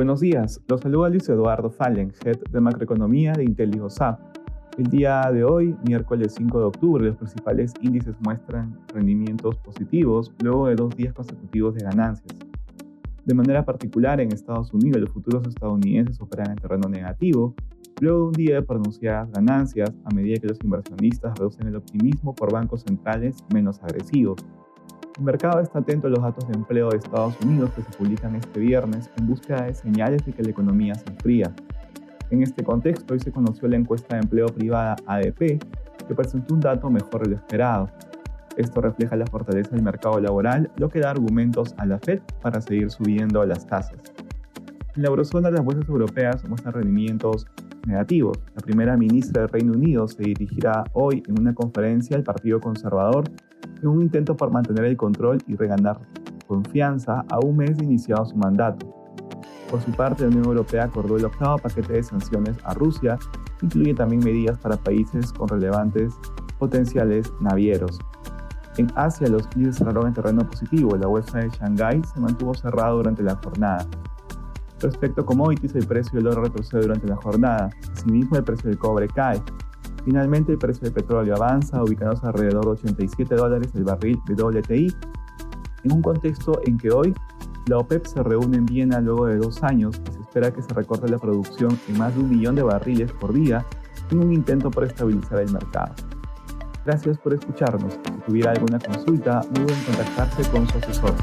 Buenos días, los saluda Luis Eduardo Fallen, Head de Macroeconomía de IntelliGoSap. El día de hoy, miércoles 5 de octubre, los principales índices muestran rendimientos positivos luego de dos días consecutivos de ganancias. De manera particular, en Estados Unidos, los futuros estadounidenses operan en terreno negativo, luego de un día de pronunciadas ganancias a medida que los inversionistas reducen el optimismo por bancos centrales menos agresivos. El mercado está atento a los datos de empleo de Estados Unidos que se publican este viernes en búsqueda de señales de que la economía se enfría. En este contexto, hoy se conoció la encuesta de empleo privada ADP, que presentó un dato mejor de lo esperado. Esto refleja la fortaleza del mercado laboral, lo que da argumentos a la Fed para seguir subiendo las tasas. En la eurozona, las bolsas europeas muestran rendimientos negativos. La primera ministra del Reino Unido se dirigirá hoy en una conferencia al Partido Conservador en un intento por mantener el control y reganar confianza a un mes de iniciado su mandato. Por su parte, la Unión Europea acordó el octavo paquete de sanciones a Rusia, incluye también medidas para países con relevantes potenciales navieros. En Asia, los índices cerraron en terreno positivo. La bolsa de Shanghái se mantuvo cerrada durante la jornada. Respecto a commodities, el precio del oro retrocede durante la jornada. Asimismo, el precio del cobre cae. Finalmente, el precio del petróleo avanza, ubicándose alrededor de 87 dólares el barril de WTI, en un contexto en que hoy la OPEP se reúne en Viena luego de dos años y se espera que se recorte la producción en más de un millón de barriles por día en un intento por estabilizar el mercado. Gracias por escucharnos. Si tuviera alguna consulta, duden en contactarse con su asesor.